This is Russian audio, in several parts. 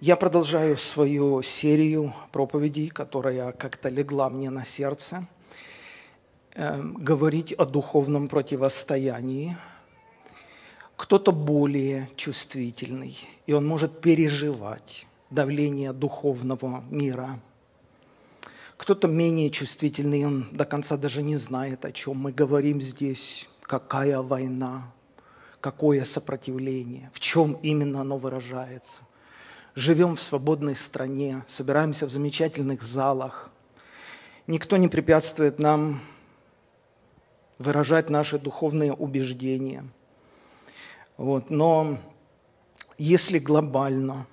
Я продолжаю свою серию проповедей, которая как-то легла мне на сердце, э, говорить о духовном противостоянии. Кто-то более чувствительный, и он может переживать давление духовного мира. Кто-то менее чувствительный, он до конца даже не знает, о чем мы говорим здесь, какая война, какое сопротивление, в чем именно оно выражается живем в свободной стране, собираемся в замечательных залах. Никто не препятствует нам выражать наши духовные убеждения. Вот. Но если глобально,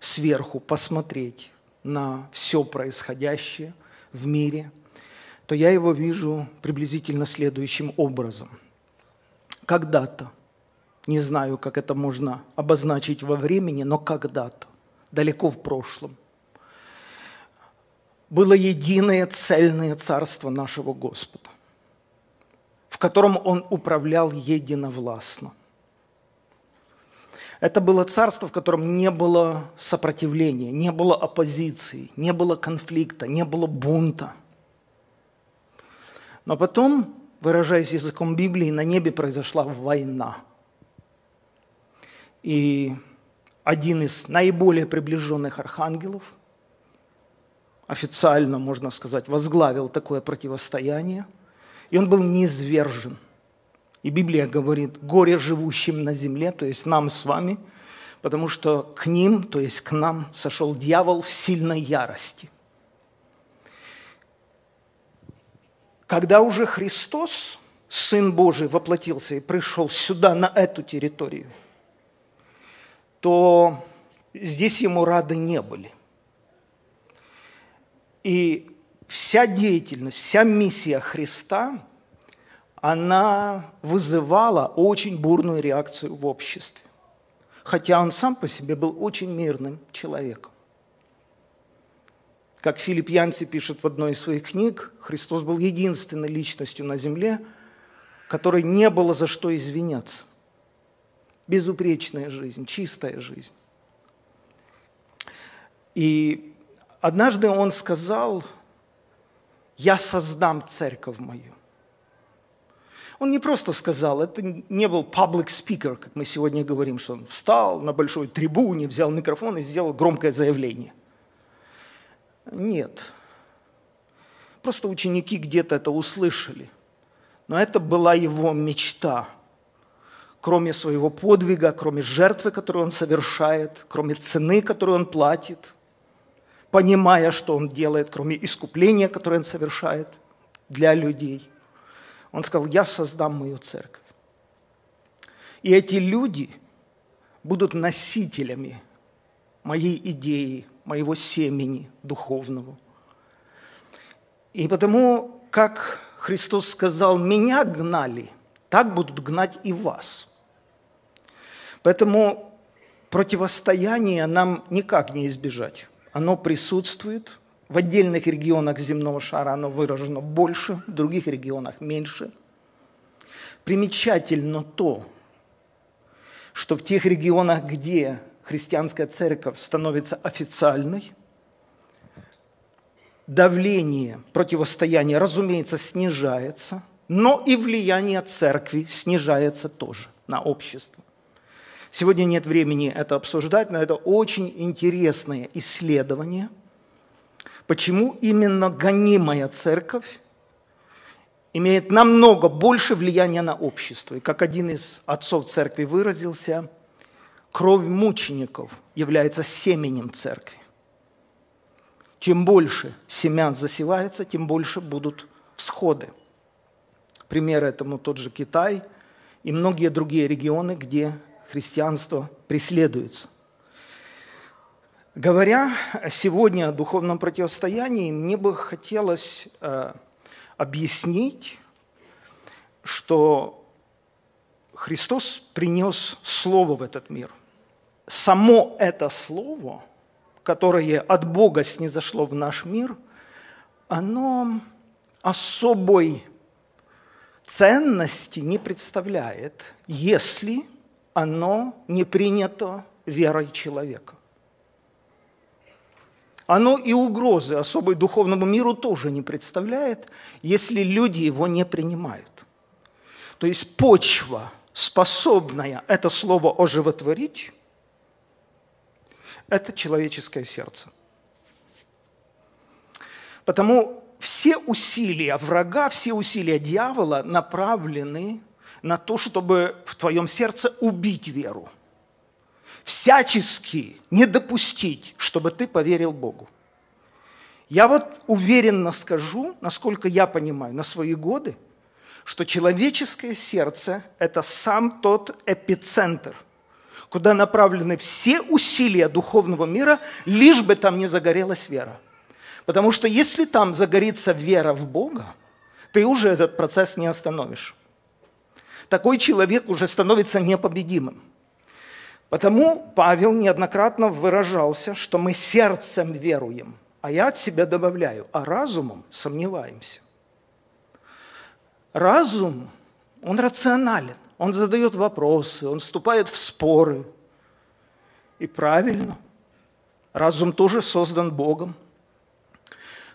сверху посмотреть на все происходящее в мире, то я его вижу приблизительно следующим образом. Когда-то, не знаю, как это можно обозначить во времени, но когда-то далеко в прошлом. Было единое цельное царство нашего Господа, в котором Он управлял единовластно. Это было царство, в котором не было сопротивления, не было оппозиции, не было конфликта, не было бунта. Но потом, выражаясь языком Библии, на небе произошла война. И один из наиболее приближенных архангелов, официально, можно сказать, возглавил такое противостояние, и он был низвержен. И Библия говорит, горе живущим на земле, то есть нам с вами, потому что к ним, то есть к нам, сошел дьявол в сильной ярости. Когда уже Христос, Сын Божий, воплотился и пришел сюда, на эту территорию – то здесь ему рады не были. И вся деятельность, вся миссия Христа, она вызывала очень бурную реакцию в обществе. Хотя он сам по себе был очень мирным человеком. Как Филипп Янси пишет в одной из своих книг, Христос был единственной личностью на земле, которой не было за что извиняться безупречная жизнь, чистая жизнь. И однажды он сказал, я создам церковь мою. Он не просто сказал, это не был public speaker, как мы сегодня говорим, что он встал на большой трибуне, взял микрофон и сделал громкое заявление. Нет. Просто ученики где-то это услышали. Но это была его мечта – кроме своего подвига, кроме жертвы, которую он совершает, кроме цены, которую он платит, понимая, что он делает, кроме искупления, которое он совершает для людей. Он сказал, я создам мою церковь. И эти люди будут носителями моей идеи, моего семени духовного. И потому, как Христос сказал, меня гнали, так будут гнать и вас – Поэтому противостояние нам никак не избежать. Оно присутствует. В отдельных регионах земного шара оно выражено больше, в других регионах меньше. Примечательно то, что в тех регионах, где христианская церковь становится официальной, давление, противостояние, разумеется, снижается, но и влияние церкви снижается тоже на общество. Сегодня нет времени это обсуждать, но это очень интересное исследование, почему именно гонимая церковь имеет намного больше влияния на общество. И как один из отцов церкви выразился, кровь мучеников является семенем церкви. Чем больше семян засевается, тем больше будут всходы. Пример этому тот же Китай и многие другие регионы, где христианство преследуется. Говоря сегодня о духовном противостоянии, мне бы хотелось э, объяснить, что Христос принес Слово в этот мир. Само это Слово, которое от Бога снизошло в наш мир, оно особой ценности не представляет, если оно не принято верой человека. оно и угрозы особой духовному миру тоже не представляет, если люди его не принимают. То есть почва, способная это слово оживотворить, это человеческое сердце. Потому все усилия врага, все усилия дьявола направлены на то, чтобы в твоем сердце убить веру. Всячески не допустить, чтобы ты поверил Богу. Я вот уверенно скажу, насколько я понимаю, на свои годы, что человеческое сердце – это сам тот эпицентр, куда направлены все усилия духовного мира, лишь бы там не загорелась вера – Потому что если там загорится вера в Бога, ты уже этот процесс не остановишь. Такой человек уже становится непобедимым. Потому Павел неоднократно выражался, что мы сердцем веруем, а я от себя добавляю, а разумом сомневаемся. Разум, он рационален, он задает вопросы, он вступает в споры. И правильно, разум тоже создан Богом.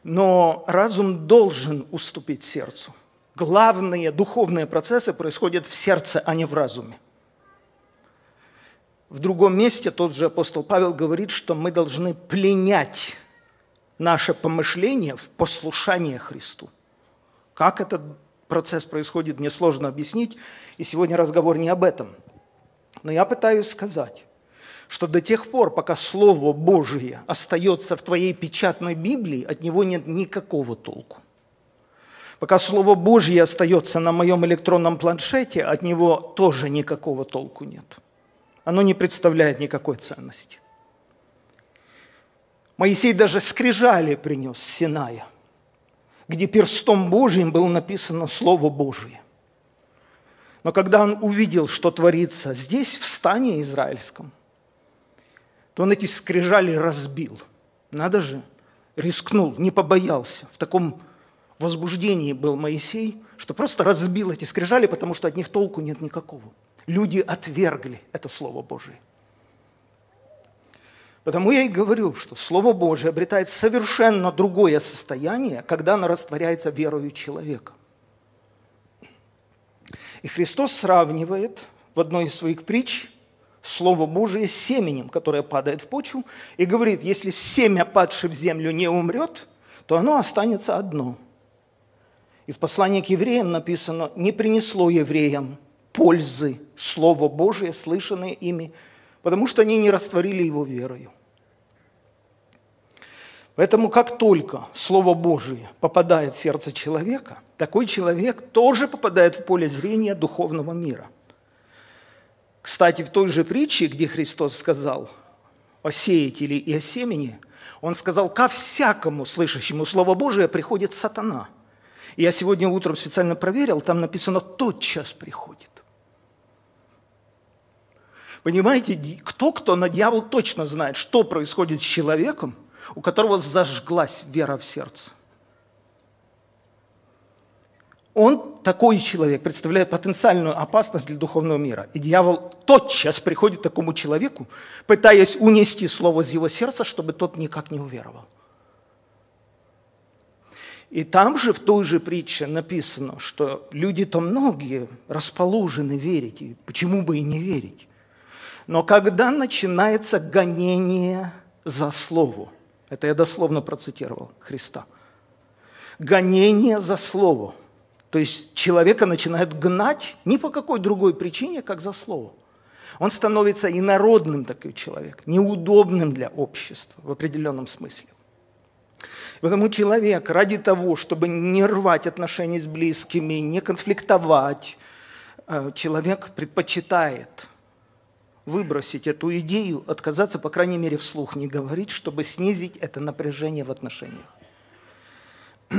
Но разум должен уступить сердцу. Главные духовные процессы происходят в сердце, а не в разуме. В другом месте тот же апостол Павел говорит, что мы должны пленять наше помышление в послушание Христу. Как этот процесс происходит, мне сложно объяснить, и сегодня разговор не об этом. Но я пытаюсь сказать, что до тех пор, пока Слово Божие остается в твоей печатной Библии, от него нет никакого толку. Пока Слово Божье остается на моем электронном планшете, от него тоже никакого толку нет. Оно не представляет никакой ценности. Моисей даже скрижали принес с Синая, где перстом Божьим было написано Слово Божие. Но когда он увидел, что творится здесь, в стане израильском, то он эти скрижали разбил. Надо же, рискнул, не побоялся. В таком возбуждении был Моисей, что просто разбил эти скрижали, потому что от них толку нет никакого. Люди отвергли это Слово Божие. Потому я и говорю, что Слово Божие обретает совершенно другое состояние, когда оно растворяется верою человека. И Христос сравнивает в одной из своих притч Слово Божие семенем, которое падает в почву, и говорит, если семя, падшее в землю, не умрет, то оно останется одно. И в послании к евреям написано, не принесло евреям пользы Слово Божие, слышанное ими, потому что они не растворили его верою. Поэтому как только Слово Божие попадает в сердце человека, такой человек тоже попадает в поле зрения духовного мира – кстати, в той же притче, где Христос сказал о сеятеле и о семени, он сказал, ко всякому слышащему Слово Божие приходит сатана. Я сегодня утром специально проверил, там написано «тотчас приходит». Понимаете, кто-кто, на дьявол точно знает, что происходит с человеком, у которого зажглась вера в сердце. он, такой человек, представляет потенциальную опасность для духовного мира. И дьявол тотчас приходит к такому человеку, пытаясь унести слово из его сердца, чтобы тот никак не уверовал. И там же, в той же притче написано, что люди-то многие расположены верить, и почему бы и не верить. Но когда начинается гонение за слово, это я дословно процитировал Христа, гонение за слово – то есть человека начинают гнать ни по какой другой причине, как за слово. Он становится инородным такой человек, неудобным для общества в определенном смысле. Потому человек ради того, чтобы не рвать отношения с близкими, не конфликтовать, э, человек предпочитает выбросить эту идею, отказаться, по крайней мере, вслух не говорить, чтобы снизить это напряжение в отношениях.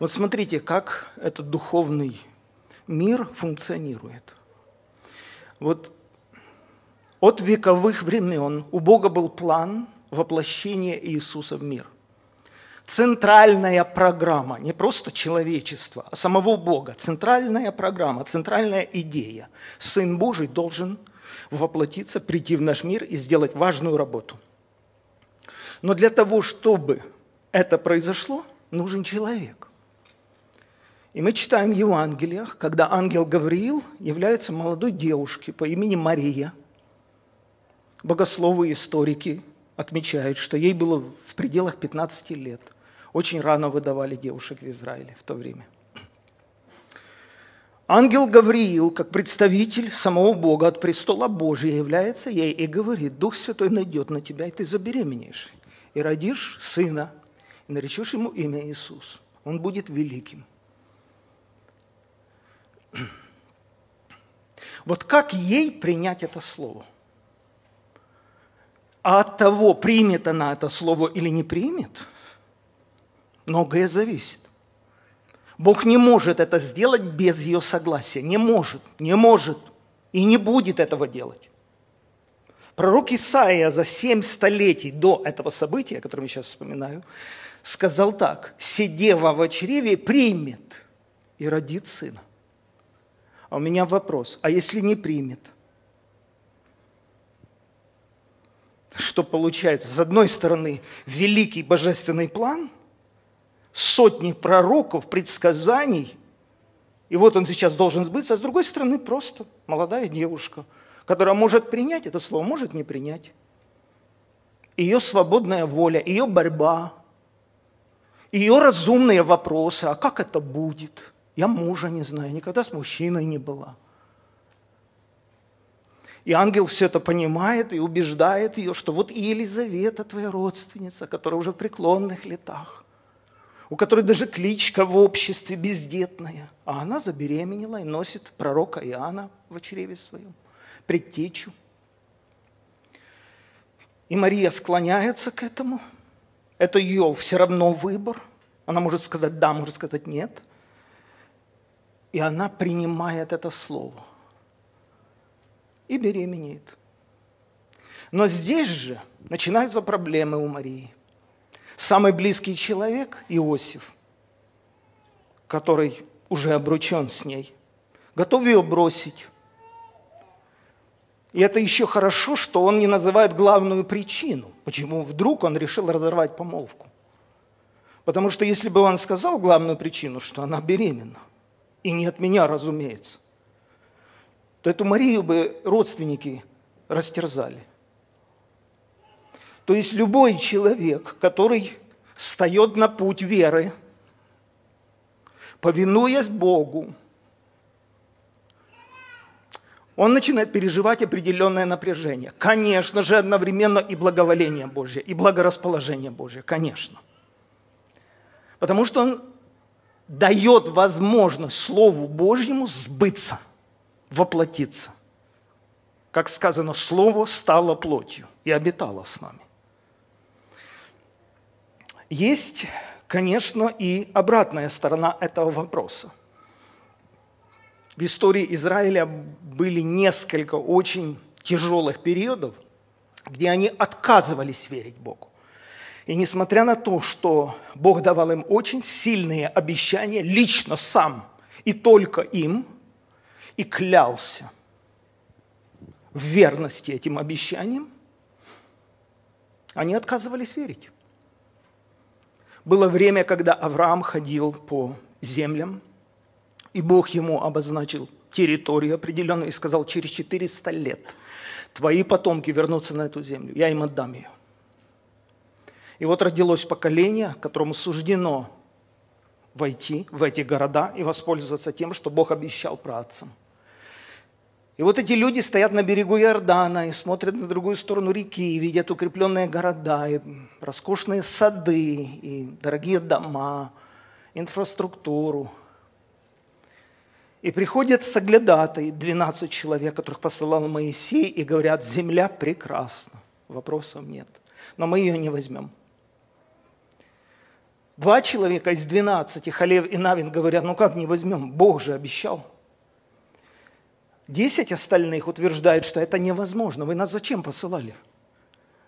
Вот смотрите, как этот духовный мир функционирует. Вот от вековых времен у Бога был план воплощения Иисуса в мир. Центральная программа, не просто человечество, а самого Бога. Центральная программа, центральная идея. Сын Божий должен воплотиться, прийти в наш мир и сделать важную работу. Но для того, чтобы это произошло, нужен человек. И мы читаем в Евангелиях, когда ангел Гавриил является молодой девушкой по имени Мария. Богословы и историки отмечают, что ей было в пределах 15 лет. Очень рано выдавали девушек в Израиле в то время. Ангел Гавриил, как представитель самого Бога от престола Божия, является ей и говорит, Дух Святой найдет на тебя, и ты забеременеешь, и родишь сына, и наречешь ему имя Иисус. Он будет великим. Вот как ей принять это слово? А от того, примет она это слово или не примет, многое зависит. Бог не может это сделать без ее согласия. Не может, не может и не будет этого делать. Пророк Исаия за семь столетий до этого события, которое я сейчас вспоминаю, сказал так, «Сидева в чреве примет и родит сына». А у меня вопрос, а если не примет? Что получается? С одной стороны, великий божественный план, сотни пророков, предсказаний, и вот он сейчас должен сбыться, а с другой стороны, просто молодая девушка – которая может принять это слово, может не принять. Ее свободная воля, ее борьба, ее разумные вопросы, а как это будет? Я мужа не знаю, никогда с мужчиной не была. И ангел все это понимает и убеждает ее, что вот и Елизавета, твоя родственница, которая уже в преклонных летах, у которой даже кличка в обществе бездетная, а она забеременела и носит пророка Иоанна в чреве своем – предтечу. И Мария склоняется к этому. Это ее все равно выбор. Она может сказать да, может сказать нет. И она принимает это слово. И беременеет. Но здесь же начинаются проблемы у Марии. Самый близкий человек, Иосиф, который уже обручен с ней, готов ее бросить, и это еще хорошо, что он не называет главную причину, почему вдруг он решил разорвать помолвку. Потому что если бы он сказал главную причину, что она беременна, и не от меня, разумеется, то эту Марию бы родственники растерзали. То есть любой человек, который встает на путь веры, повинуясь Богу, он начинает переживать определенное напряжение. Конечно же, одновременно и благоволение Божье, и благорасположение Божье, конечно. Потому что он дает возможность Слову Божьему сбыться, воплотиться. Как сказано, Слово стало плотью и обитало с нами. Есть, конечно, и обратная сторона этого вопроса в истории Израиля были несколько очень тяжелых периодов, где они отказывались верить Богу. И несмотря на то, что Бог давал им очень сильные обещания, лично сам и только им, и клялся в верности этим обещаниям, они отказывались верить. Было время, когда Авраам ходил по землям, и Бог ему обозначил территорию определенную и сказал, через 400 лет твои потомки вернутся на эту землю, я им отдам ее. И вот родилось поколение, которому суждено войти в эти города и воспользоваться тем, что Бог обещал праотцам. И вот эти люди стоят на берегу Иордана и смотрят на другую сторону реки, и видят укрепленные города, и роскошные сады, и дорогие дома, инфраструктуру – и приходят соглядатые, 12 человек, которых посылал Моисей, и говорят, земля прекрасна, вопросов нет, но мы ее не возьмем. Два человека из 12, Халев и Навин, говорят, ну как не возьмем, Бог же обещал. Десять остальных утверждают, что это невозможно. Вы нас зачем посылали?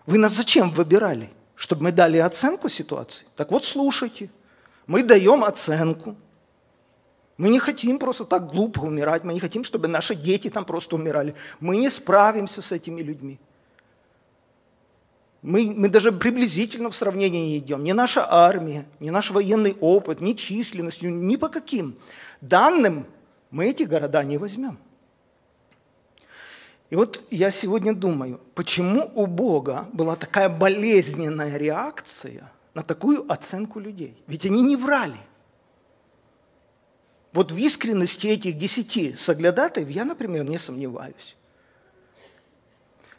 Вы нас зачем выбирали? Чтобы мы дали оценку ситуации? Так вот, слушайте. Мы даем оценку – мы не хотим просто так глупо умирать, мы не хотим, чтобы наши дети там просто умирали. Мы не справимся с этими людьми. Мы, мы даже приблизительно в сравнении не идем. Ни наша армия, ни наш военный опыт, ни численностью, ни по каким данным мы эти города не возьмем. И вот я сегодня думаю, почему у Бога была такая болезненная реакция на такую оценку людей? Ведь они не врали. Вот в искренности этих десяти соглядатаев я, например, не сомневаюсь.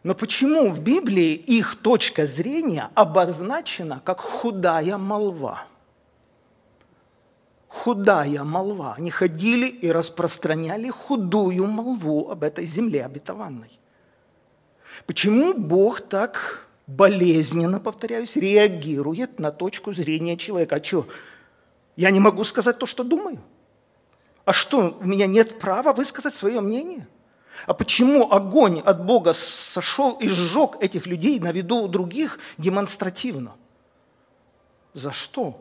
Но почему в Библии их точка зрения обозначена как худая молва? Худая молва. Они ходили и распространяли худую молву об этой земле обетованной. Почему Бог так болезненно, повторяюсь, реагирует на точку зрения человека? А что, я не могу сказать то, что думаю? А что, у меня нет права высказать свое мнение? А почему огонь от Бога сошел и сжег этих людей на виду у других демонстративно? За что?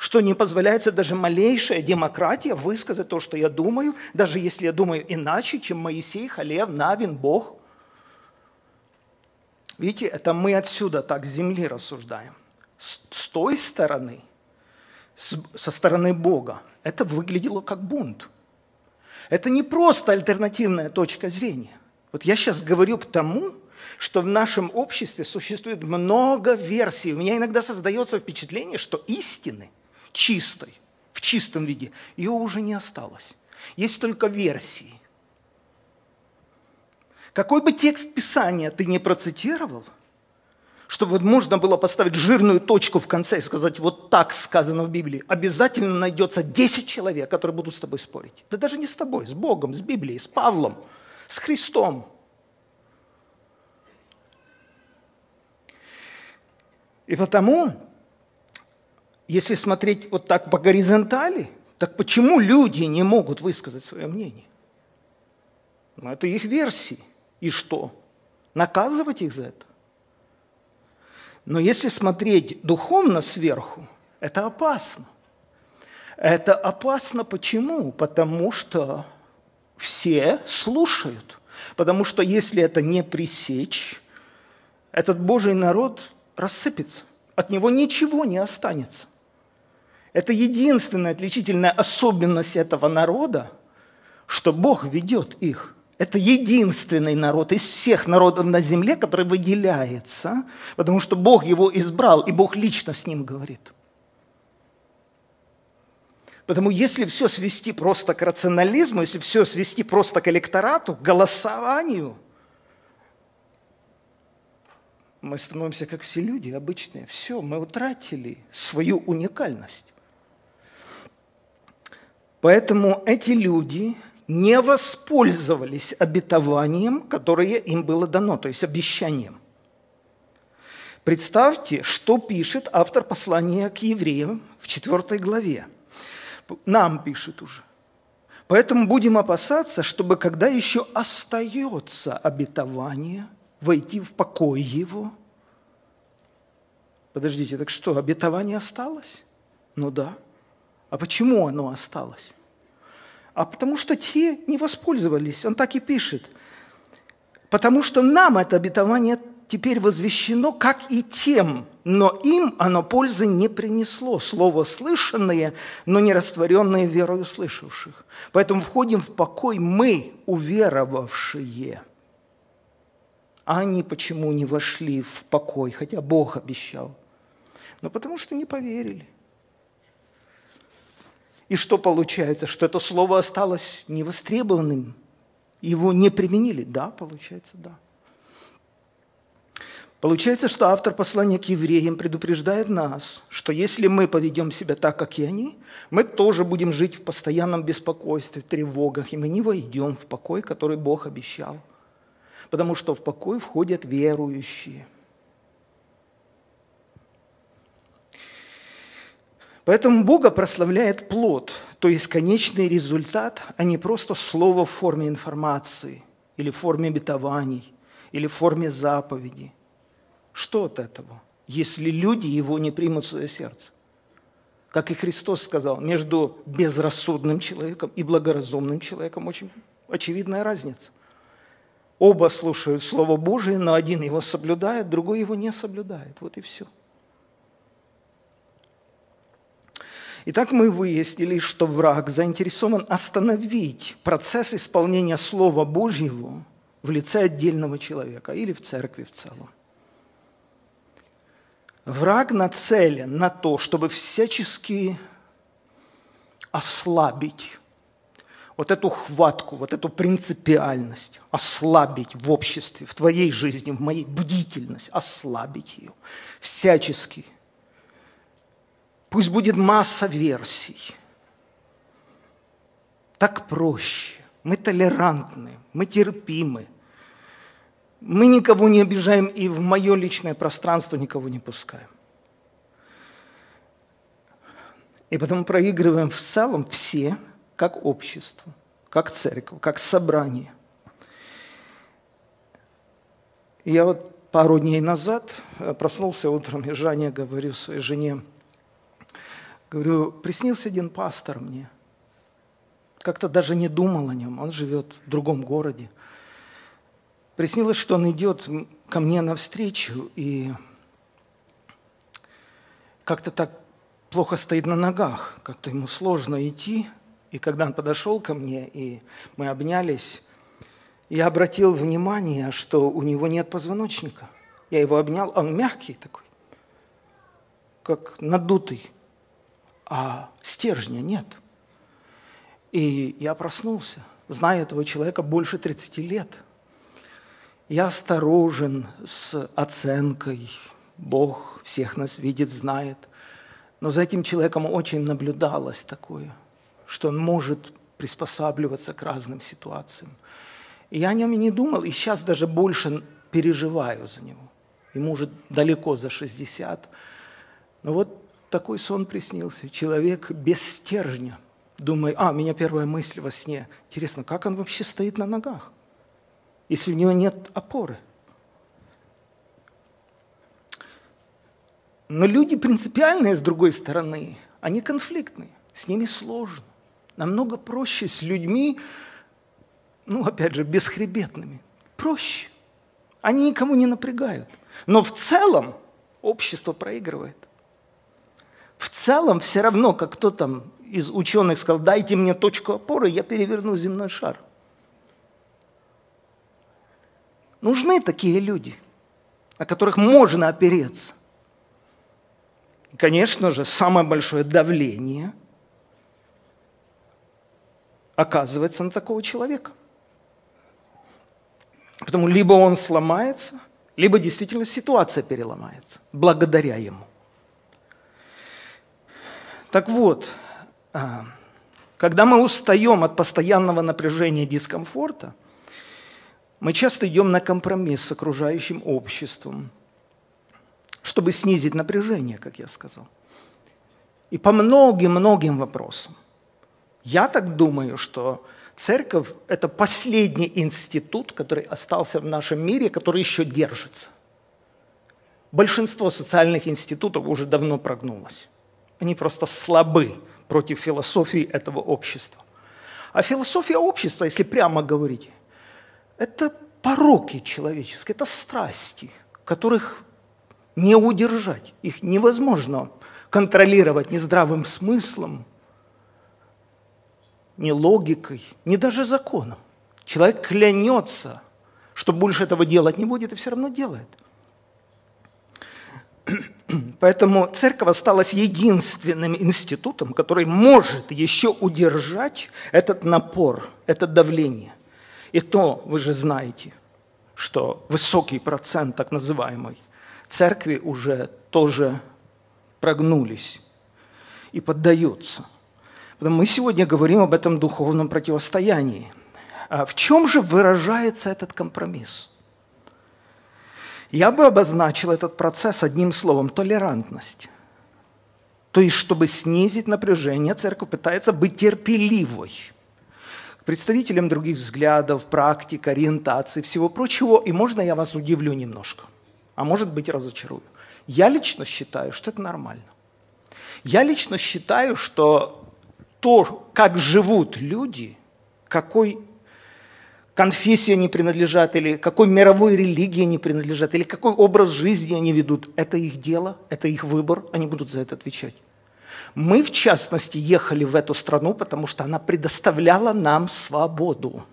Что не позволяется даже малейшая демократия высказать то, что я думаю, даже если я думаю иначе, чем Моисей, Халев, Навин, Бог? Видите, это мы отсюда так с земли рассуждаем. С, с той стороны, с, со стороны Бога, это выглядело как бунт. Это не просто альтернативная точка зрения. Вот я сейчас говорю к тому, что в нашем обществе существует много версий. У меня иногда создается впечатление, что истины чистой, в чистом виде, ее уже не осталось. Есть только версии. Какой бы текст Писания ты не процитировал – чтобы можно было поставить жирную точку в конце и сказать, вот так сказано в Библии, обязательно найдется 10 человек, которые будут с тобой спорить. Да даже не с тобой, с Богом, с Библией, с Павлом, с Христом. И потому, если смотреть вот так по горизонтали, так почему люди не могут высказать свое мнение? Ну, это их версии. И что? Наказывать их за это? Но если смотреть духовно сверху, это опасно. Это опасно почему? Потому что все слушают. Потому что если это не пресечь, этот Божий народ рассыпется. От него ничего не останется. Это единственная отличительная особенность этого народа, что Бог ведет их – это единственный народ из всех народов на земле, который выделяется, потому что Бог его избрал, и Бог лично с ним говорит. Потому если все свести просто к рационализму, если все свести просто к электорату, к голосованию, мы становимся как все люди обычные. Все, мы утратили свою уникальность. Поэтому эти люди – не воспользовались обетованием, которое им было дано, то есть обещанием. Представьте, что пишет автор послания к евреям в 4 главе. Нам пишет уже. Поэтому будем опасаться, чтобы когда еще остается обетование, войти в покой его. Подождите, так что, обетование осталось? Ну да. А почему оно осталось? а потому что те не воспользовались. Он так и пишет. Потому что нам это обетование теперь возвещено, как и тем, но им оно пользы не принесло. Слово слышанное, но не растворенное верою слышавших. Поэтому входим в покой мы, уверовавшие. А они почему не вошли в покой, хотя Бог обещал? Ну, потому что не поверили – и что получается? Что это слово осталось невостребованным? Его не применили? Да, получается, да. Получается, что автор послания к евреям предупреждает нас, что если мы поведем себя так, как и они, мы тоже будем жить в постоянном беспокойстве, тревогах, и мы не войдем в покой, который Бог обещал. Потому что в покой входят верующие – Поэтому Бога прославляет плод, то есть конечный результат, а не просто слово в форме информации или в форме обетований, или в форме заповеди. Что от этого, если люди его не примут в свое сердце? Как и Христос сказал, между безрассудным человеком и благоразумным человеком очень очевидная разница. Оба слушают Слово Божие, но один его соблюдает, другой его не соблюдает. Вот и все. Итак, мы выяснили, что враг заинтересован остановить процесс исполнения Слова Божьего в лице отдельного человека или в церкви в целом. Враг нацелен на то, чтобы всячески ослабить вот эту хватку, вот эту принципиальность, ослабить в обществе, в твоей жизни, в моей бдительность, ослабить ее всячески. Пусть будет масса версий. Так проще. Мы толерантны, мы терпимы. Мы никого не обижаем и в мое личное пространство никого не пускаем. И потом проигрываем в целом все – как общество, как церковь, как собрание. Я вот пару дней назад проснулся утром, и Жанне говорю своей жене, говорю, приснился один пастор мне. Как-то даже не думал о нем, он живет в другом городе. Приснилось, что он идет ко мне навстречу и как-то так плохо стоит на ногах, как-то ему сложно идти – и когда он подошел ко мне, и мы обнялись, я обратил внимание, что у него нет позвоночника. Я его обнял, он мягкий такой, как надутый, а стержня нет. И я проснулся, зная этого человека больше 30 лет. Я осторожен с оценкой, Бог всех нас видит, знает. Но за этим человеком очень наблюдалось такое – что он может приспосабливаться к разным ситуациям. И я о нем и не думал, и сейчас даже больше переживаю за него. Ему уже далеко за 60. Но вот такой сон приснился. Человек без стержня. Думаю, а, у меня первая мысль во сне. Интересно, как он вообще стоит на ногах, если у него нет опоры? Но люди принципиальные, с другой стороны, они конфликтные, с ними сложно. Намного проще с людьми, ну, опять же, бесхребетными. Проще. Они никому не напрягают. Но в целом общество проигрывает. В целом все равно, как кто там из ученых сказал, дайте мне точку опоры, я переверну земной шар. Нужны такие люди, на которых можно опереться. И, конечно же, самое большое давление оказывается на такого человека. Потому либо он сломается, либо действительно ситуация переломается благодаря ему. Так вот, а, когда мы устаем от постоянного напряжения и дискомфорта, мы часто идем на компромисс с окружающим обществом, чтобы снизить напряжение, как я сказал. И по многим-многим вопросам. Я так думаю, что церковь – это последний институт, который остался в нашем мире, который еще держится. Большинство социальных институтов уже давно прогнулось. Они просто слабы против философии этого общества. А философия общества, если прямо говорить, это пороки человеческие, это страсти, которых не удержать, их невозможно контролировать ни здравым смыслом, ни логикой, ни даже законом. Человек клянется, что больше этого делать не будет, и все равно делает. Поэтому церковь осталась единственным институтом, который может еще удержать этот напор, это давление. И то вы же знаете, что высокий процент так называемой церкви уже тоже прогнулись и поддаются – мы сегодня говорим об этом духовном противостоянии. А в чем же выражается этот компромисс? Я бы обозначил этот процесс одним словом – толерантность. То есть, чтобы снизить напряжение, церковь пытается быть терпеливой к представителям других взглядов, практик, ориентаций, всего прочего. И можно я вас удивлю немножко, а может быть разочарую. Я лично считаю, что это нормально. Я лично считаю, что то, как живут люди, какой, конфессии они принадлежат, или какой мировой религии они принадлежат, или какой образ жизни они ведут. Это их дело, это их выбор, они будут за это отвечать. Мы, в частности, ехали в эту страну, потому что она предоставляла нам свободу,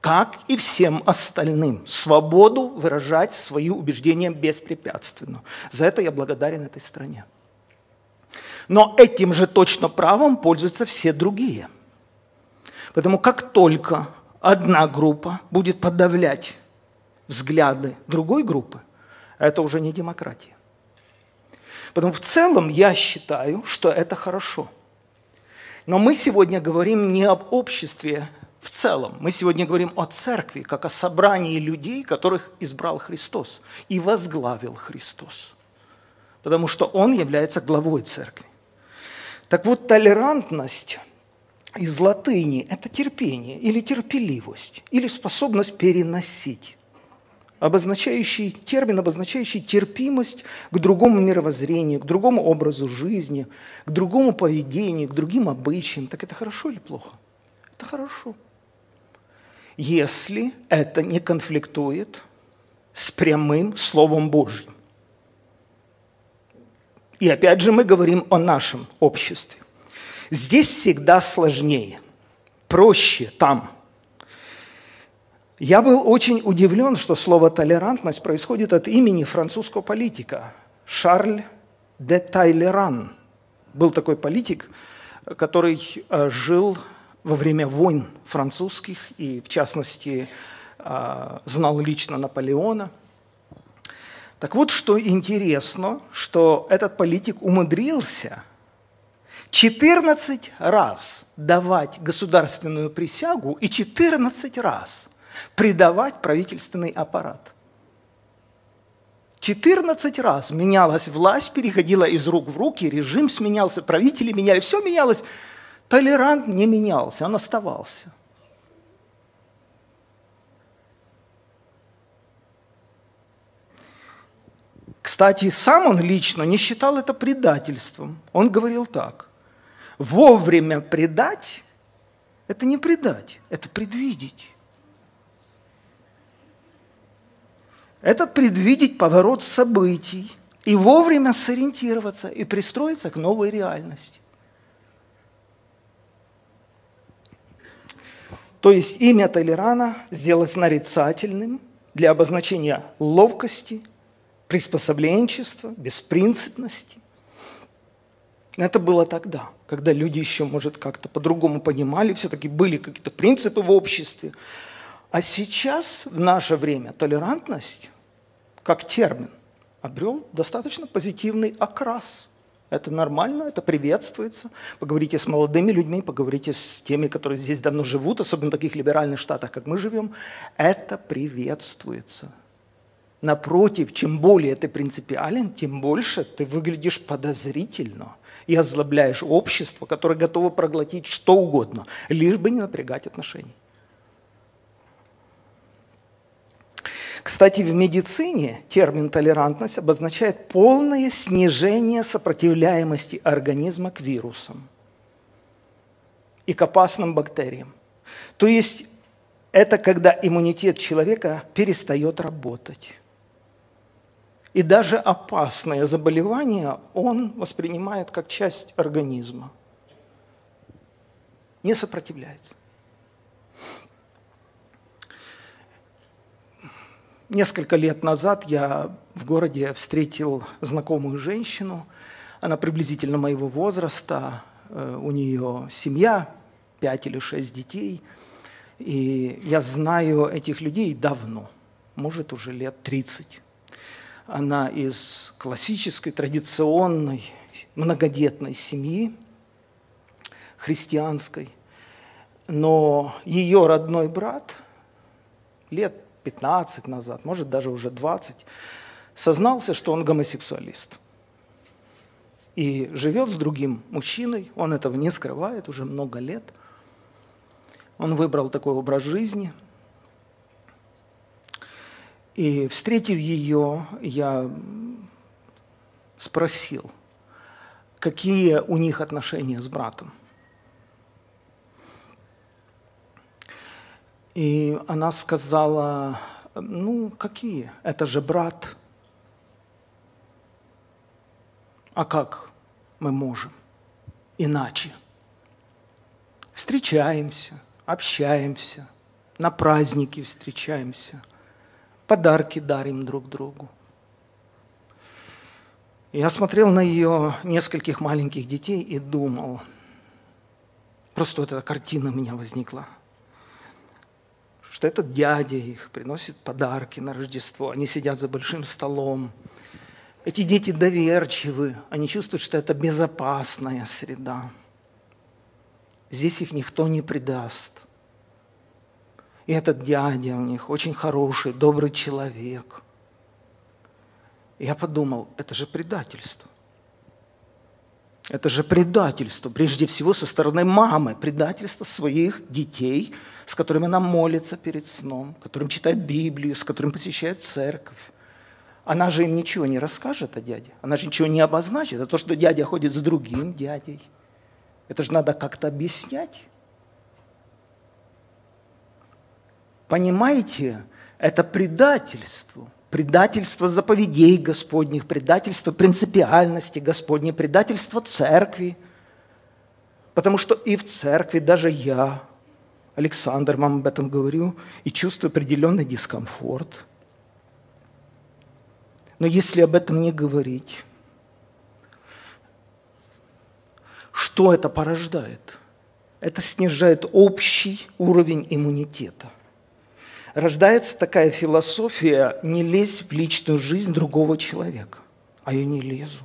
как и всем остальным. Свободу выражать свои убеждения беспрепятственно. За это я благодарен этой стране. Но этим же точно правом пользуются все другие. Поэтому как только одна группа будет подавлять взгляды другой группы, это уже не демократия. Поэтому в целом я считаю, что это хорошо. Но мы сегодня говорим не об обществе в целом. Мы сегодня говорим о церкви, как о собрании людей, которых избрал Христос и возглавил Христос. Потому что Он является главой церкви. Так вот, толерантность из латыни – это терпение или терпеливость, или способность переносить обозначающий, термин, обозначающий терпимость к другому мировоззрению, к другому образу жизни, к другому поведению, к другим обычаям. Так это хорошо или плохо? Это хорошо. Если это не конфликтует с прямым Словом Божьим. И опять же мы говорим о нашем обществе. Здесь всегда сложнее, проще там – я был очень удивлен, что слово «толерантность» происходит от имени французского политика Шарль де Тайлеран. Был такой политик, который э, жил во время войн французских и, в частности, э, знал лично Наполеона. Так вот, что интересно, что этот политик умудрился 14 раз давать государственную присягу и 14 раз – предавать правительственный аппарат. 14 раз менялась власть, переходила из рук в руки, режим сменялся, правители меняли, все менялось. Толерант не менялся, он оставался. Кстати, сам он лично не считал это предательством. Он говорил так. Вовремя предать – это не предать, это предвидеть. Это предвидеть поворот событий и вовремя сориентироваться и пристроиться к новой реальности. То есть имя Толерана сделать нарицательным для обозначения ловкости, приспособленчества, беспринципности. Это было тогда, когда люди еще, может, как-то по-другому понимали, все-таки были какие-то принципы в обществе. А сейчас, в наше время, толерантность как термин обрел достаточно позитивный окрас. Это нормально, это приветствуется. Поговорите с молодыми людьми, поговорите с теми, которые здесь давно живут, особенно в таких либеральных штатах, как мы живем. Это приветствуется. Напротив, чем более ты принципиален, тем больше ты выглядишь подозрительно и озлобляешь общество, которое готово проглотить что угодно, лишь бы не напрягать отношения. Кстати, в медицине термин толерантность обозначает полное снижение сопротивляемости организма к вирусам и к опасным бактериям. То есть это когда иммунитет человека перестает работать. И даже опасное заболевание он воспринимает как часть организма. Не сопротивляется. Несколько лет назад я в городе встретил знакомую женщину. Она приблизительно моего возраста. Э, у нее семья, пять или шесть детей. И я знаю этих людей давно, может, уже лет 30. Она из классической, традиционной, многодетной семьи, христианской. Но ее родной брат лет 15 назад, может даже уже 20, сознался, что он гомосексуалист. И живет с другим мужчиной, он этого не скрывает уже много лет. Он выбрал такой образ жизни. И встретив ее, я спросил, какие у них отношения с братом. И она сказала, ну, какие? Это же брат. А как мы можем иначе? Встречаемся, общаемся, на праздники встречаемся, подарки дарим друг другу. Я смотрел на ее нескольких маленьких детей и думал, просто эта картина у меня возникла, что этот дядя их приносит подарки на Рождество, они сидят за большим столом. Эти дети доверчивы, они чувствуют, что это безопасная среда. Здесь их никто не предаст. И этот дядя у них очень хороший, добрый человек. Я подумал, это же предательство. Это же предательство, прежде всего со стороны мамы, предательство своих детей, с которыми она молится перед сном, которым читает Библию, с которым посещает церковь. Она же им ничего не расскажет о дяде, она же ничего не обозначит. А то, что дядя ходит с другим дядей, это же надо как-то объяснять. Понимаете, это предательство предательство заповедей Господних, предательство принципиальности Господней, предательство церкви. Потому что и в церкви даже я, Александр, вам об этом говорю, и чувствую определенный дискомфорт. Но если об этом не говорить, что это порождает? Это снижает общий уровень иммунитета – рождается такая философия не лезть в личную жизнь другого человека. А я не лезу.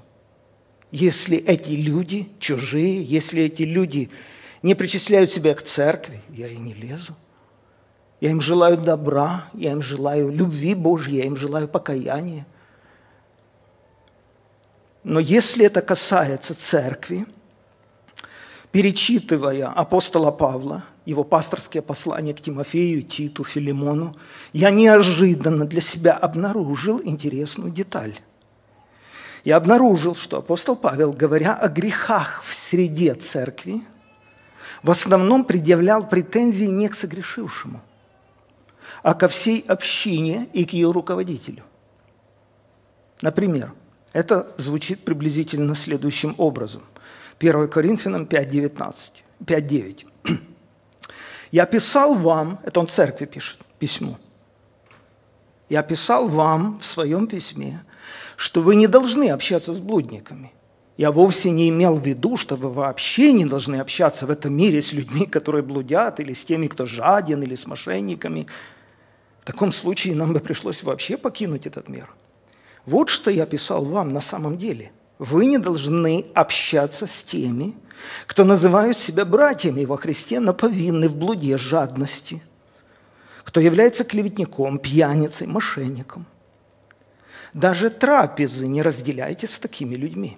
Если эти люди чужие, если эти люди не причисляют себя к церкви, я и не лезу. Я им желаю добра, я им желаю любви Божьей, я им желаю покаяния. Но если это касается церкви, перечитывая апостола Павла, его пасторские послания к Тимофею, Титу, Филимону, я неожиданно для себя обнаружил интересную деталь. Я обнаружил, что апостол Павел, говоря о грехах в среде церкви, в основном предъявлял претензии не к согрешившему, а ко всей общине и к ее руководителю. Например, это звучит приблизительно следующим образом. 1 Коринфянам 5.19, 5.9. Я писал вам, это он церкви пишет письмо, я писал вам в своем письме, что вы не должны общаться с блудниками. Я вовсе не имел в виду, что вы вообще не должны общаться в этом мире с людьми, которые блудят, или с теми, кто жаден, или с мошенниками. В таком случае нам бы пришлось вообще покинуть этот мир. Вот что я писал вам на самом деле. Вы не должны общаться с теми, кто называют себя братьями во Христе, но повинны в блуде жадности, кто является клеветником, пьяницей, мошенником. Даже трапезы не разделяйте с такими людьми.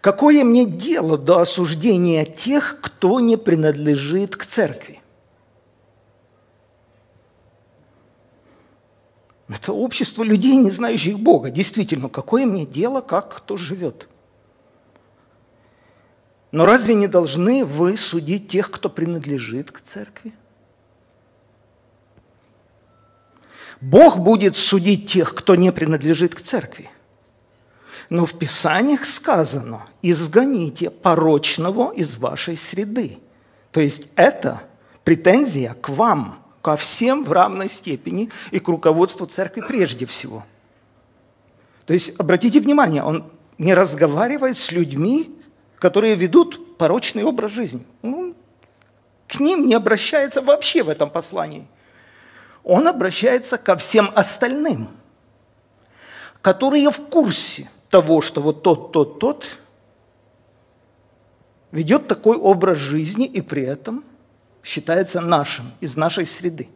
Какое мне дело до осуждения тех, кто не принадлежит к церкви? Это общество людей, не знающих Бога. Действительно, какое мне дело, как кто живет? Но разве не должны вы судить тех, кто принадлежит к церкви? Бог будет судить тех, кто не принадлежит к церкви. Но в Писаниях сказано, изгоните порочного из вашей среды. То есть это претензия к вам, ко всем в равной степени и к руководству церкви прежде всего. То есть, обратите внимание, он не разговаривает с людьми, которые ведут порочный образ жизни. Он к ним не обращается вообще в этом послании. Он обращается ко всем остальным, которые в курсе того, что вот тот, тот, тот ведет такой образ жизни и при этом считается нашим, из нашей среды.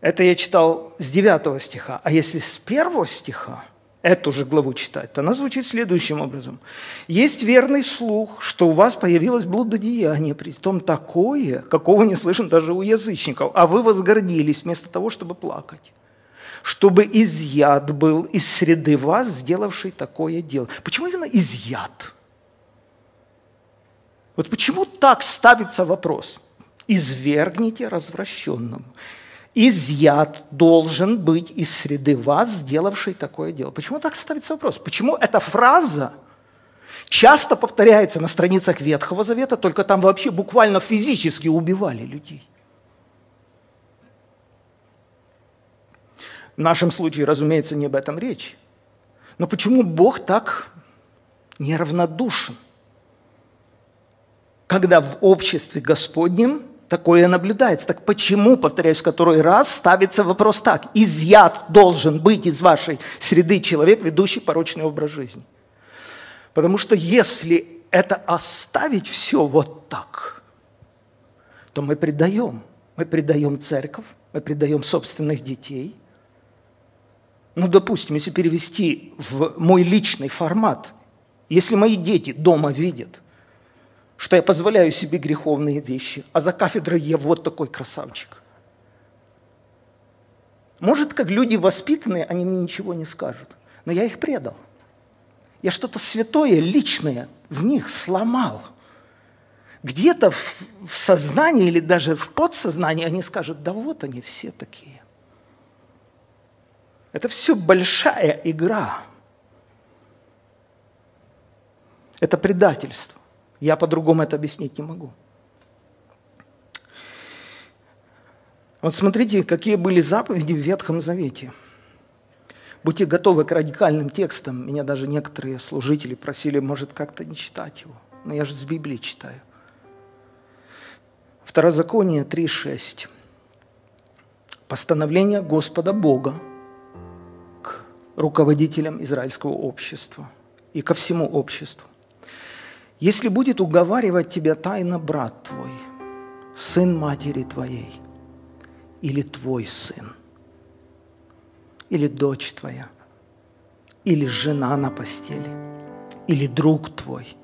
Это я читал с 9 стиха. А если с 1 стиха, эту же главу читать, то она звучит следующим образом. «Есть верный слух, что у вас появилось блудодеяние, при том такое, какого не слышен даже у язычников, а вы возгордились вместо того, чтобы плакать, чтобы изъят был из среды вас, сделавший такое дело». Почему именно изъят? Вот почему так ставится вопрос? Извергните развращенному. Изъят должен быть из среды вас, сделавший такое дело. Почему так ставится вопрос? Почему эта фраза часто повторяется на страницах Ветхого Завета, только там вообще буквально физически убивали людей? В нашем случае, разумеется, не об этом речь. Но почему Бог так неравнодушен, когда в обществе Господнем такое наблюдается? Так почему, повторяюсь, который раз ставится вопрос так? Изъят должен быть из вашей среды человек, ведущий порочный образ жизни. Потому что если это оставить все вот так, то мы предаем. Мы предаем церковь, мы предаем собственных детей – ну, допустим, если перевести в мой личный формат, если мои дети дома видят, что я позволяю себе греховные вещи, а за кафедрой я вот такой красавчик. Может, как люди воспитанные, они мне ничего не скажут, но я их предал. Я что-то святое, личное в них сломал. Где-то в сознании или даже в подсознании они скажут, да вот они все такие. Это все большая игра. Это предательство. Я по-другому это объяснить не могу. Вот смотрите, какие были заповеди в Ветхом Завете. Будьте готовы к радикальным текстам. Меня даже некоторые служители просили, может, как-то не читать его. Но я же с Библии читаю. Второзаконие 3.6. Постановление Господа Бога – руководителям израильского общества и ко всему обществу. Если будет уговаривать тебя тайно брат твой, сын матери твоей, или твой сын, или дочь твоя, или жена на постели, или друг твой,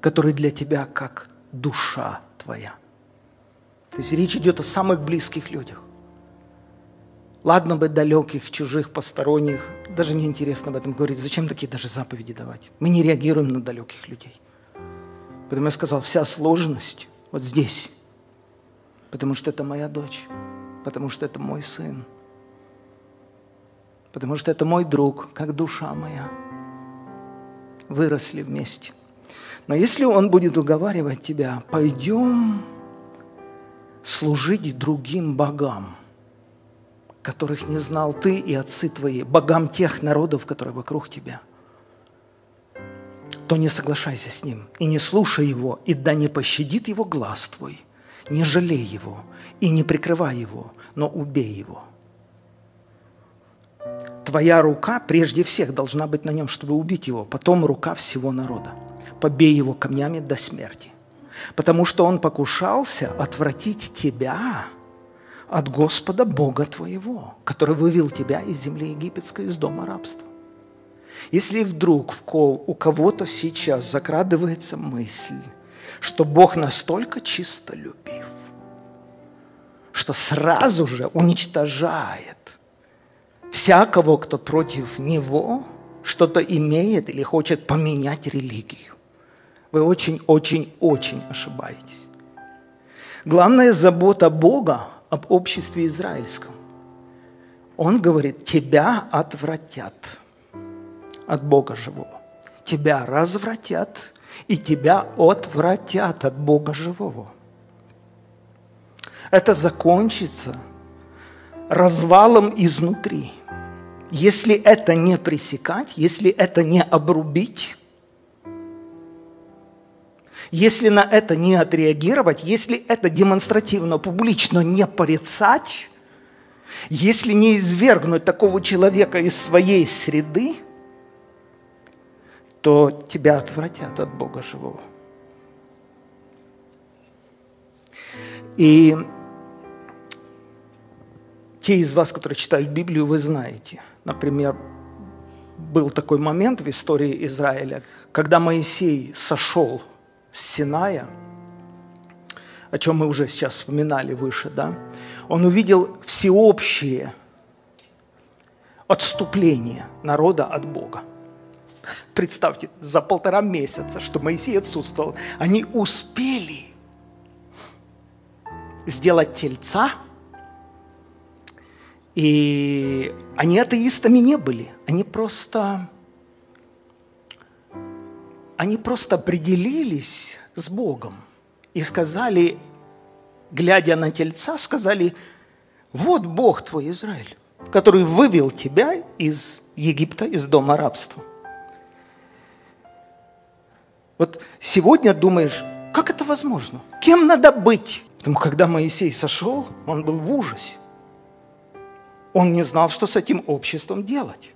который для тебя как душа твоя. То есть речь идет о самых близких людях. Ладно бы далеких, чужих, посторонних. Даже не интересно об этом говорить. Зачем такие даже заповеди давать? Мы не реагируем на далеких людей. Поэтому я сказал, вся сложность вот здесь. Потому что это моя дочь. Потому что это мой сын. Потому что это мой друг, как душа моя. Выросли вместе. Но если он будет уговаривать тебя, пойдем служить другим богам – которых не знал ты и отцы твои, богам тех народов, которые вокруг тебя, то не соглашайся с ним и не слушай его, и да не пощадит его глаз твой, не жалей его и не прикрывай его, но убей его. Твоя рука прежде всех должна быть на нем, чтобы убить его, потом рука всего народа. Побей его камнями до смерти, потому что он покушался отвратить тебя – от Господа Бога твоего, который вывел тебя из земли египетской, из дома рабства. Если вдруг у кого-то сейчас закрадывается мысль, что Бог настолько чистолюбив, что сразу же уничтожает всякого, кто против Него что-то имеет или хочет поменять религию. Вы очень-очень-очень ошибаетесь. Главная забота Бога об обществе израильском. Он говорит, тебя отвратят от Бога живого. Тебя развратят и тебя отвратят от Бога живого. Это закончится развалом изнутри. Если это не пресекать, если это не обрубить, если на это не отреагировать, если это демонстративно, публично не порицать, если не извергнуть такого человека из своей среды, то тебя отвратят от Бога живого. И те из вас, которые читают Библию, вы знаете. Например, был такой момент в истории Израиля, когда Моисей сошел с Синая, о чем мы уже сейчас вспоминали выше, да, он увидел всеобщее отступление народа от Бога. Представьте, за полтора месяца, что Моисей отсутствовал, они успели сделать тельца, и они атеистами не были, они просто, они просто определились с Богом и сказали, глядя на тельца, сказали, вот Бог твой Израиль, который вывел тебя из Египта, из дома рабства. Вот сегодня думаешь, как это возможно? Кем надо быть? Потому когда Моисей сошел, он был в ужасе. Он не знал, что с этим обществом делать.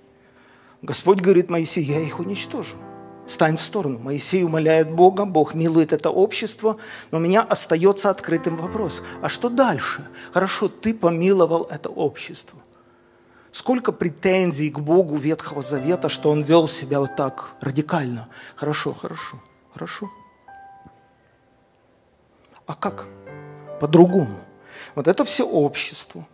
Господь говорит Моисей, я их уничтожу. Стань в сторону. Моисей умоляет Бога, Бог милует это общество, но у меня остается открытым вопрос. А что дальше? Хорошо, ты помиловал это общество. Сколько претензий к Богу Ветхого Завета, что он вел себя вот так радикально. Хорошо, хорошо, хорошо. А как? По-другому. Вот это все общество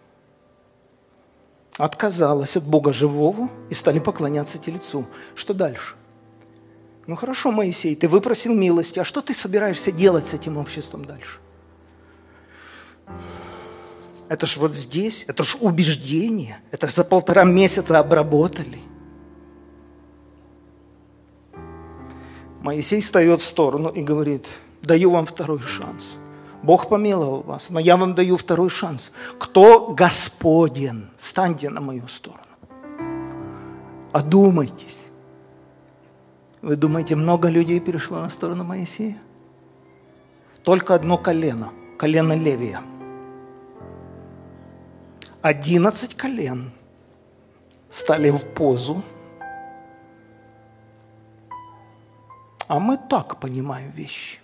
отказалось от Бога живого и стали поклоняться телецу. Что дальше? Ну хорошо, Моисей, ты выпросил милости, а что ты собираешься делать с этим обществом дальше? Это ж вот здесь, это ж убеждение, это ж за полтора месяца обработали. Моисей встает в сторону и говорит, даю вам второй шанс. Бог помиловал вас, но я вам даю второй шанс. Кто Господен? Станьте на мою сторону. Одумайтесь. Вы думаете, много людей перешло на сторону Моисея? Только одно колено, колено Левия – Одиннадцать колен стали в позу, а мы так понимаем вещи.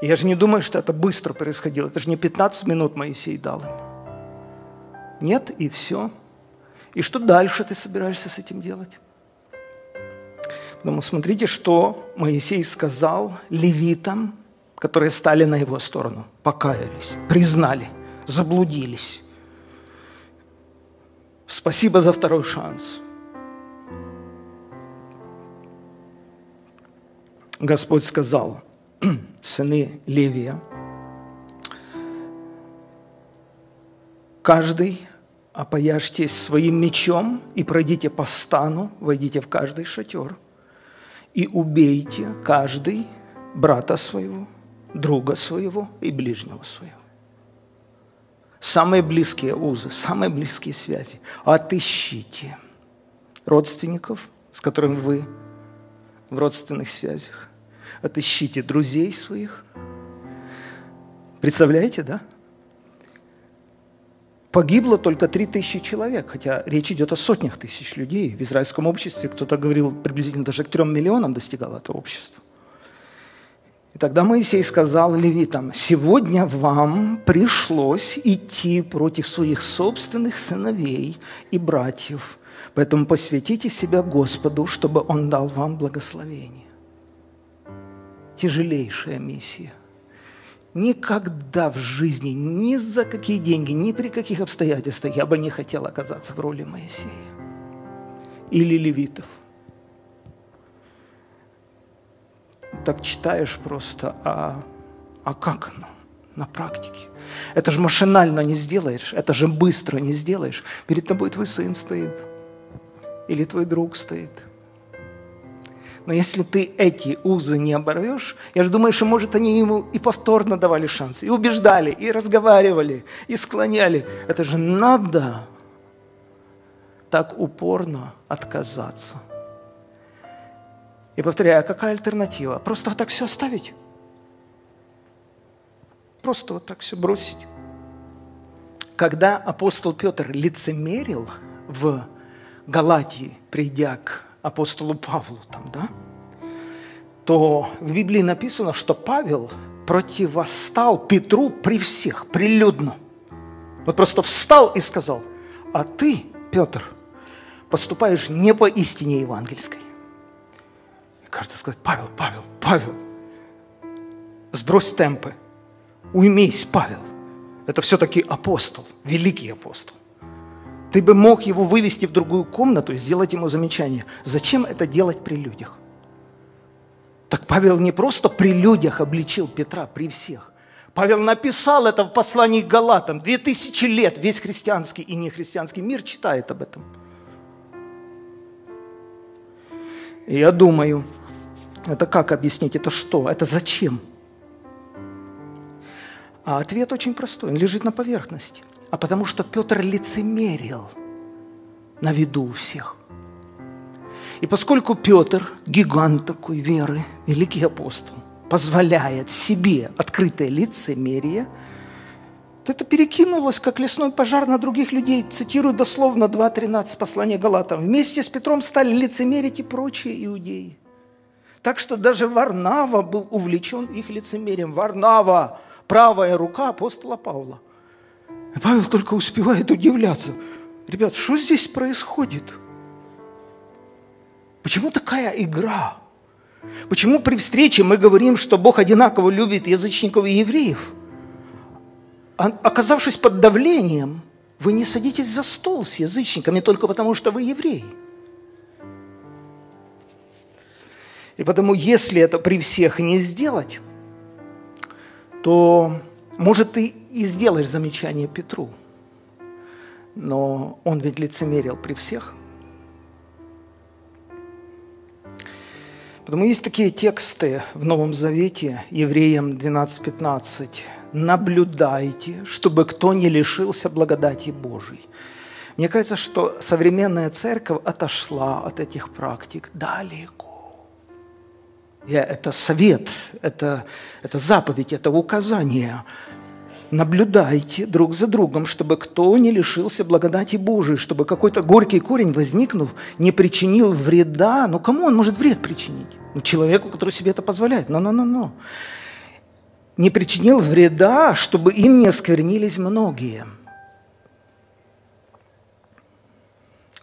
Я же не думаю, что это быстро происходило. Это же не 15 минут Моисей дал им. Нет, и все. И что дальше ты собираешься с этим делать? Потому смотрите, что Моисей сказал левитам, которые стали на его сторону, покаялись, признали, заблудились. Спасибо за второй шанс. Господь сказал, сыны Левия, каждый опояжьтесь своим мечом и пройдите по стану, войдите в каждый шатер и убейте каждый брата своего – друга своего и ближнего своего. Самые близкие узы, самые близкие связи. Отыщите родственников, с которыми вы в родственных связях. Отыщите друзей своих. Представляете, да? Погибло только три тысячи человек, хотя речь идет о сотнях тысяч людей. В израильском обществе кто-то говорил, приблизительно даже к трем миллионам достигало это общество. И тогда Моисей сказал левитам, сегодня вам пришлось идти против своих собственных сыновей и братьев, поэтому посвятите себя Господу, чтобы Он дал вам благословение. Тяжелейшая миссия. Никогда в жизни, ни за какие деньги, ни при каких обстоятельствах я бы не хотел оказаться в роли Моисея или левитов. так читаешь просто, а, а как оно на практике? Это же машинально не сделаешь, это же быстро не сделаешь. Перед тобой твой сын стоит или твой друг стоит. Но если ты эти узы не оборвешь, я же думаю, что, может, они ему и повторно давали шанс, и убеждали, и разговаривали, и склоняли. Это же надо так упорно отказаться – и повторяю, а какая альтернатива? Просто вот так все оставить? Просто вот так все бросить? Когда апостол Петр лицемерил в Галатии, придя к апостолу Павлу, там, да, то в Библии написано, что Павел противостал Петру при всех, прилюдно. Вот просто встал и сказал, а ты, Петр, поступаешь не по истине евангельской кажется, сказать, Павел, Павел, Павел, сбрось темпы, уймись, Павел. Это все-таки апостол, великий апостол. Ты бы мог его вывести в другую комнату и сделать ему замечание. Зачем это делать при людях? Так Павел не просто при людях обличил Петра, при всех. Павел написал это в послании к Галатам. Две тысячи лет весь христианский и нехристианский мир читает об этом. И я думаю, это как объяснить? Это что? Это зачем? А ответ очень простой, он лежит на поверхности. А потому что Петр лицемерил на виду у всех. И поскольку Петр, гигант такой веры, великий апостол, позволяет себе открытое лицемерие, то это перекинулось, как лесной пожар на других людей. Цитирую дословно 2.13 послания Галатам. «Вместе с Петром стали лицемерить и прочие иудеи». Так что даже Варнава был увлечен их лицемерием. Варнава – правая рука апостола Павла. И Павел только успевает удивляться. Ребят, что здесь происходит? Почему такая игра? Почему при встрече мы говорим, что Бог одинаково любит язычников и евреев? А оказавшись под давлением, вы не садитесь за стол с язычниками только потому, что вы евреи. И потому, если это при всех не сделать, то, может, ты и сделаешь замечание Петру. Но он ведь лицемерил при всех. Потому есть такие тексты в Новом Завете, Евреям 12.15. «Наблюдайте, чтобы кто не лишился благодати Божией». Мне кажется, что современная церковь отошла от этих практик далеко. Я, это совет, это, это заповедь, это указание. Наблюдайте друг за другом, чтобы кто не лишился благодати Божией, чтобы какой-то горький корень, возникнув, не причинил вреда. Ну, кому он может вред причинить? Ну, человеку, который себе это позволяет. Но-но-но-но. Не причинил вреда, чтобы им не осквернились многие –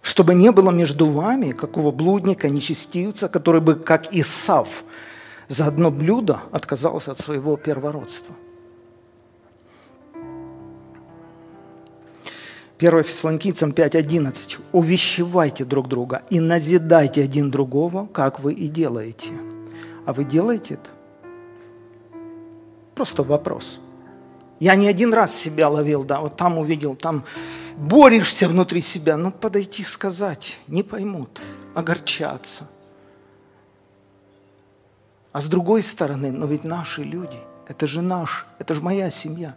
чтобы не было между вами какого блудника, нечестивца, который бы, как Исав, за одно блюдо отказался от своего первородства. 1 Фессалоникийцам 5.11. «Увещевайте друг друга и назидайте один другого, как вы и делаете». А вы делаете это? Просто вопрос. Я не один раз себя ловил, да, вот там увидел, там борешься внутри себя, но подойти сказать не поймут, огорчаться. А с другой стороны, но ведь наши люди, это же наш, это же моя семья.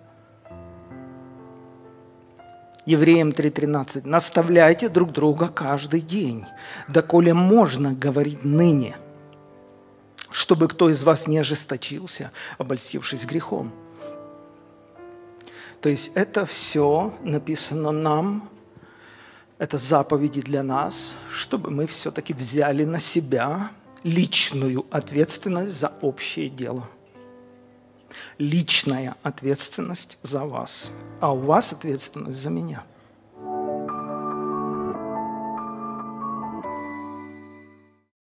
Евреям 3.13. Наставляйте друг друга каждый день, доколе можно говорить ныне, чтобы кто из вас не ожесточился, обольстившись грехом. То есть это все написано нам, это заповеди для нас, чтобы мы все-таки взяли на себя личную ответственность за общее дело. Личная ответственность за вас, а у вас ответственность за меня.